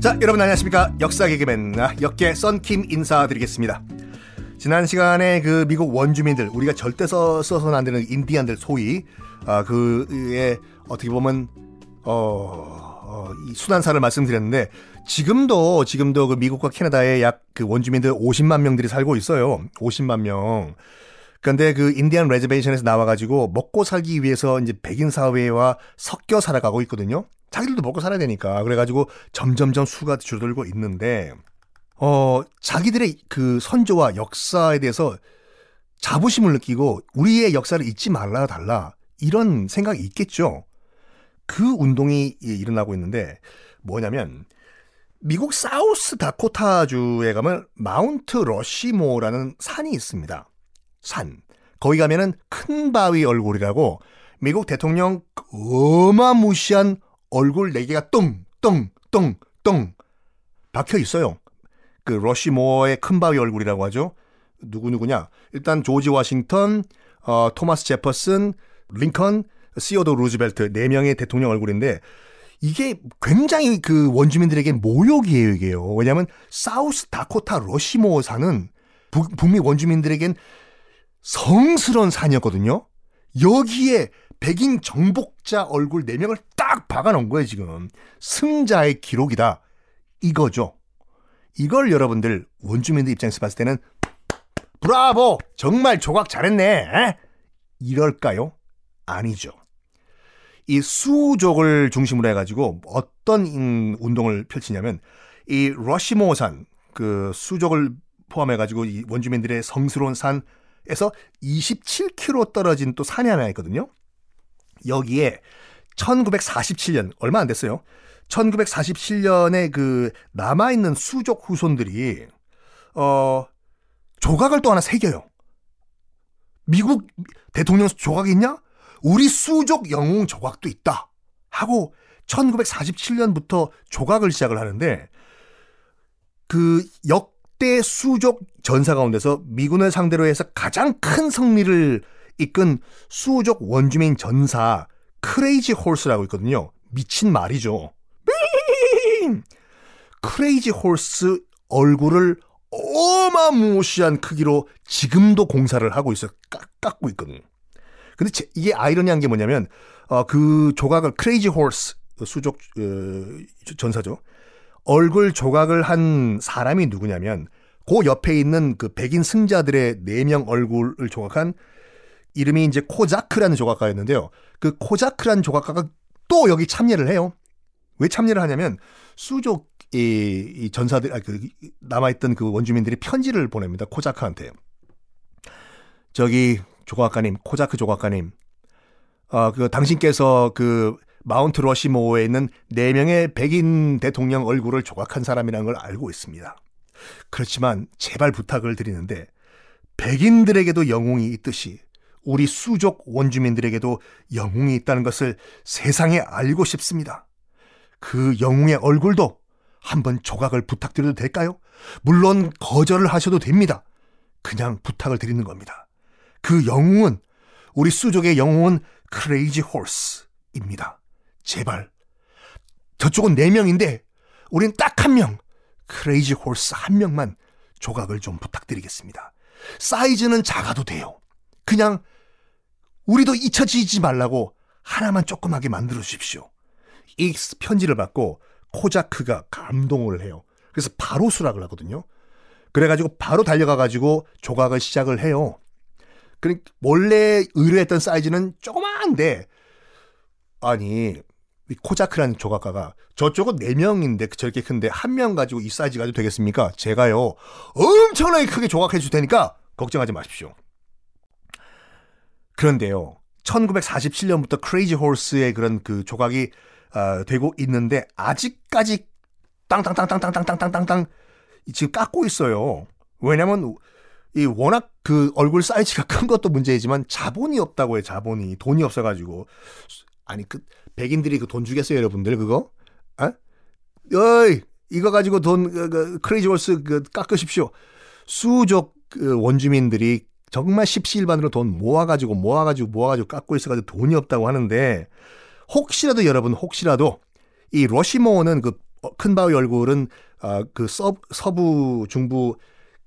자, 여러분 안녕하십니까? 역사 개그맨 역계 썬킴 인사드리겠습니다. 지난 시간에 그 미국 원주민들 우리가 절대 써, 써서는 안 되는 인디안들 소위 아 그의 어떻게 보면 어, 어, 이 순환사를 말씀드렸는데 지금도 지금도 그 미국과 캐나다에 약 그 원주민들 50만 명들이 살고 있어요. 50만 명. 그런데 그 인디안 레저베이션에서 나와가지고 먹고 살기 위해서 이제 백인 사회와 섞여 살아가고 있거든요. 자기들도 먹고 살아야 되니까 그래가지고 점점점 수가 줄어들고 있는데 어 자기들의 그 선조와 역사에 대해서 자부심을 느끼고 우리의 역사를 잊지 말라 달라 이런 생각이 있겠죠. 그 운동이 일어나고 있는데 뭐냐면 미국 사우스 다코타주에 가면 마운트 러시모라는 산이 있습니다. 산. 거기 가면은 큰 바위 얼굴이라고 미국 대통령 어마무시한 얼굴 4개가 똥 똥 똥 똥 박혀 있어요. 그 러시모어의 큰 바위 얼굴이라고 하죠. 누구누구냐? 일단 조지 워싱턴, 어, 토마스 제퍼슨, 링컨, 시어도 루즈벨트 4명의 대통령 얼굴인데 이게 굉장히 그 원주민들에게 모욕이에요, 이게요. 왜냐하면 사우스 다코타 러시모어 부, 북미 원주민들에겐 성스러운 산이었거든요. 여기에 백인 정복자 얼굴 4명을 딱 박아놓은 거예요, 지금. 승자의 기록이다. 이거죠. 이걸 여러분들 원주민들 입장에서 봤을 때는 브라보! 정말 조각 잘했네! 에? 이럴까요? 아니죠. 이 수족을 중심으로 해가지고 어떤 운동을 펼치냐면 이 러시모산 그 수족을 포함해가지고 이 원주민들의 성스러운 산 에서 27km 떨어진 또 산이 하나 있거든요. 여기에 1947년 얼마 안 됐어요. 1947년에 그 남아 있는 수족 후손들이 어 조각을 또 하나 새겨요. 미국 대통령 조각이 있냐? 우리 수족 영웅 조각도 있다. 하고 1947년부터 조각을 시작을 하는데 그 역 대 수족 전사 가운데서 미군을 상대로 해서 가장 큰 승리를 이끈 수족 원주민 전사 크레이지 홀스라고 있거든요. 미친 말이죠. 크레이지 홀스 얼굴을 어마무시한 크기로 지금도 공사를 하고 있어 깎고 있거든요. 근데 제, 이게 아이러니한 게 뭐냐면 어, 그 조각을 크레이지 홀스 수족 어, 전사죠. 얼굴 조각을 한 사람이 누구냐면 그 옆에 있는 그 백인 승자들의 네 명 얼굴을 조각한 이름이 이제 코자크라는 조각가였는데요. 그 코자크라는 조각가가 또 여기 참여를 해요. 왜 참여를 하냐면 수족 이, 이 전사들 아, 그 남아있던 그 원주민들이 편지를 보냅니다. 코자크한테. 저기 조각가님, 코자크 조각가님, 어, 그 당신께서 그 마운트 러시모어에 있는 네 명의 백인 대통령 얼굴을 조각한 사람이라는 걸 알고 있습니다. 그렇지만 제발 부탁을 드리는데 백인들에게도 영웅이 있듯이 우리 수족 원주민들에게도 영웅이 있다는 것을 세상에 알고 싶습니다. 그 영웅의 얼굴도 한번 조각을 부탁드려도 될까요? 물론 거절을 하셔도 됩니다. 그냥 부탁을 드리는 겁니다. 그 영웅은 우리 수족의 영웅은 크레이지 홀스입니다. 제발. 저쪽은 4명인데 우린 딱 한 명. 크레이지 홀스 한 명만 조각을 좀 부탁드리겠습니다. 사이즈는 작아도 돼요. 그냥 우리도 잊혀지지 말라고 하나만 조그맣게 만들어 주십시오. 이 편지를 받고 코자크가 감동을 해요. 그래서 바로 수락을 하거든요. 그래가지고 바로 달려가가지고 조각을 시작을 해요. 그러니까 원래 의뢰했던 사이즈는 조그만한데 아니 코자크라는 조각가가 저쪽은 4명인데 저렇게 큰데 한 명 가지고 이 사이즈 가지고 되겠습니까? 제가요 엄청나게 크게 조각해 줄 테니까 걱정하지 마십시오. 그런데요 1947년부터 크레이지 홀스의 그런 그 조각이 어, 되고 있는데 아직까지 땅땅땅땅땅땅땅땅땅 지금 깎고 있어요. 왜냐면 이 워낙 그 얼굴 사이즈가 큰 것도 문제이지만 자본이 없다고 해요. 자본이 돈이 없어가지고 아니 그 백인들이 그 돈 주겠어요, 여러분들 그거? 아? 어이 이거 가지고 돈 그, 그, 크레이지 월스 그 깎으십시오. 수족 그 원주민들이 정말 십시일반으로 돈 모아가지고 모아가지고 모아가지고 깎고 있어가지고 돈이 없다고 하는데 혹시라도 여러분 혹시라도 이 러시모어는 그 큰 바위 얼굴은 아, 그 서, 서부 중부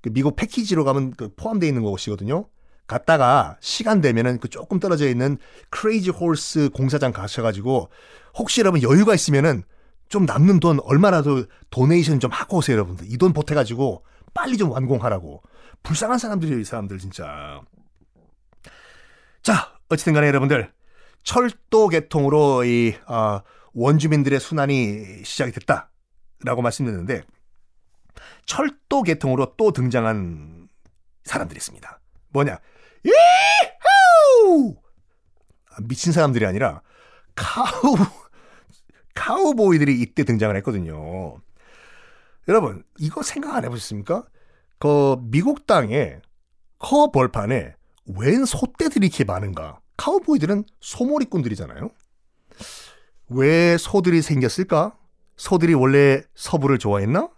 그 미국 패키지로 가면 그 포함되어 있는 곳이거든요. 갔다가 시간 되면은 그 조금 떨어져 있는 크레이지 홀스 공사장 가셔가지고 혹시 여러분 여유가 있으면은 좀 남는 돈 얼마라도 donation 좀 하고 오세요 여러분들 이 돈 보태가지고 빨리 좀 완공하라고 불쌍한 사람들이에요 이 사람들 진짜 자 어쨌든 간에 여러분들 철도 개통으로 이 어, 원주민들의 순환이 시작이 됐다라고 말씀드렸는데 철도 개통으로 또 등장한 사람들이 있습니다. 뭐냐? 이후! 아, 미친 사람들이 아니라 카우 카우보이들이 이때 등장을 했거든요. 여러분 이거 생각 안 해보셨습니까? 그 미국 땅에 커 벌판에 웬 소떼들이 이렇게 많은가? 카우보이들은 소몰이꾼들이잖아요. 왜 소들이 생겼을까? 소들이 원래 서부를 좋아했나?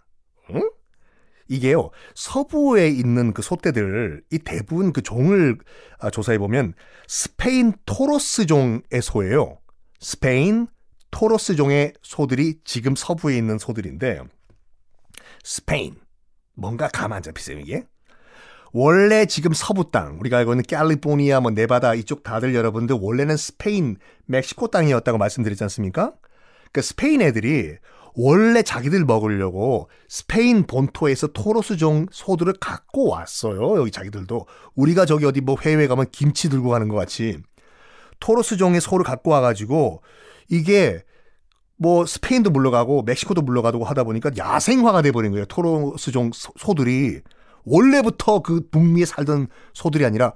응? 이게요 서부에 있는 그 소떼들 이 대부분 그 종을 아, 조사해 보면 스페인 toros 종의 소예요. 스페인 toros 종의 소들이 지금 서부에 있는 소들인데 스페인 뭔가 감 안 잡히세요 이게? 원래 지금 서부 땅 우리가 알고 있는 캘리포니아 뭐 네바다 이쪽 다들 여러분들 원래는 스페인 멕시코 땅이었다고 말씀드렸지 않습니까? 그 스페인 애들이 원래 자기들 먹으려고 스페인 본토에서 토로스종 소들을 갖고 왔어요. 여기 자기들도 우리가 저기 어디 뭐 해외 가면 김치 들고 가는 것 같이 토로스종의 소를 갖고 와가지고 이게 뭐 스페인도 물러가고 멕시코도 물러가고 하다 보니까 야생화가 돼버린 거예요. 토로스종 소 들이 원래부터 그 북미에 살던 소들이 아니라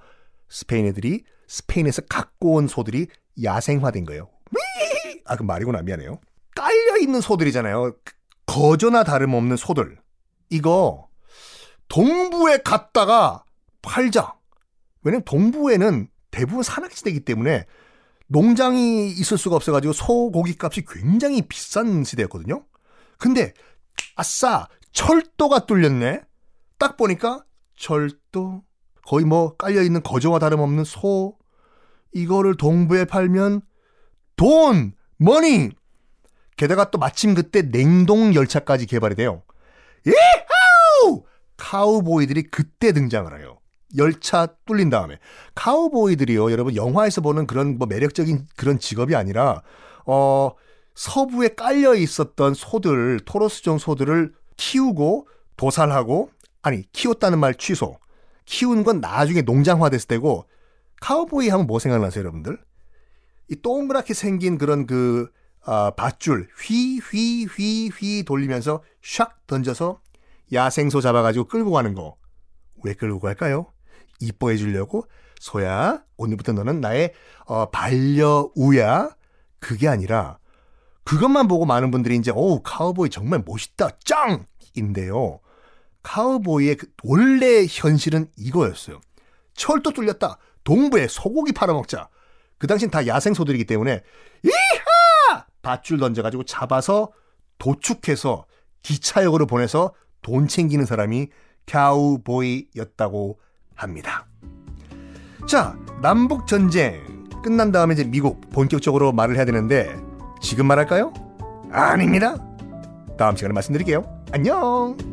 스페인 애들이 스페인에서 갖고 온 소들이 야생화된 거예요. 아, 그 말이구나. 미안해요. 깔려 있는 소들이잖아요. 거저나 다름없는 소들. 이거 동부에 갔다가 팔자. 왜냐면 동부에는 대부분 산악지대이기 때문에 농장이 있을 수가 없어가지고 소고기 값이 굉장히 비싼 시대였거든요. 근데 아싸 철도가 뚫렸네. 딱 보니까 철도 거의 뭐 깔려 있는 거저와 다름없는 소 이거를 동부에 팔면 돈, 머니 게다가 또 마침 그때 냉동 열차까지 개발이 돼요. 예하우! 카우보이들이 그때 등장을 해요. 열차 뚫린 다음에 카우보이들이요, 여러분 영화에서 보는 그런 뭐 매력적인 그런 직업이 아니라 어 서부에 깔려 있었던 소들 토로스종 소들을 키우고 도살하고 아니 키웠다는 말 취소. 키운 건 나중에 농장화 됐을 때고 카우보이 하면 뭐 생각나세요, 여러분들? 이 동그랗게 생긴 그런 그 아, 밧줄 휘휘 휘 휘 돌리면서 샥 던져서 야생소 잡아가지고 끌고 가는 거. 왜 끌고 갈까요? 이뻐해 주려고? 소야, 오늘부터 너는 나의 어, 반려우야. 그게 아니라 그것만 보고 많은 분들이 이제 어우 카우보이 정말 멋있다 짱인데요. 카우보이의 그 원래 현실은 이거였어요. 철도 뚫렸다. 동부에 소고기 팔아먹자. 그 당신 다 야생소들이기 때문에 이하! 밧줄 던져가지고 잡아서 도축해서 기차역으로 보내서 돈 챙기는 사람이 카우보이였다고 합니다. 자, 남북 전쟁 끝난 다음에 이제 미국 본격적으로 말을 해야 되는데 지금 말할까요? 아닙니다. 다음 시간에 말씀드릴게요. 안녕.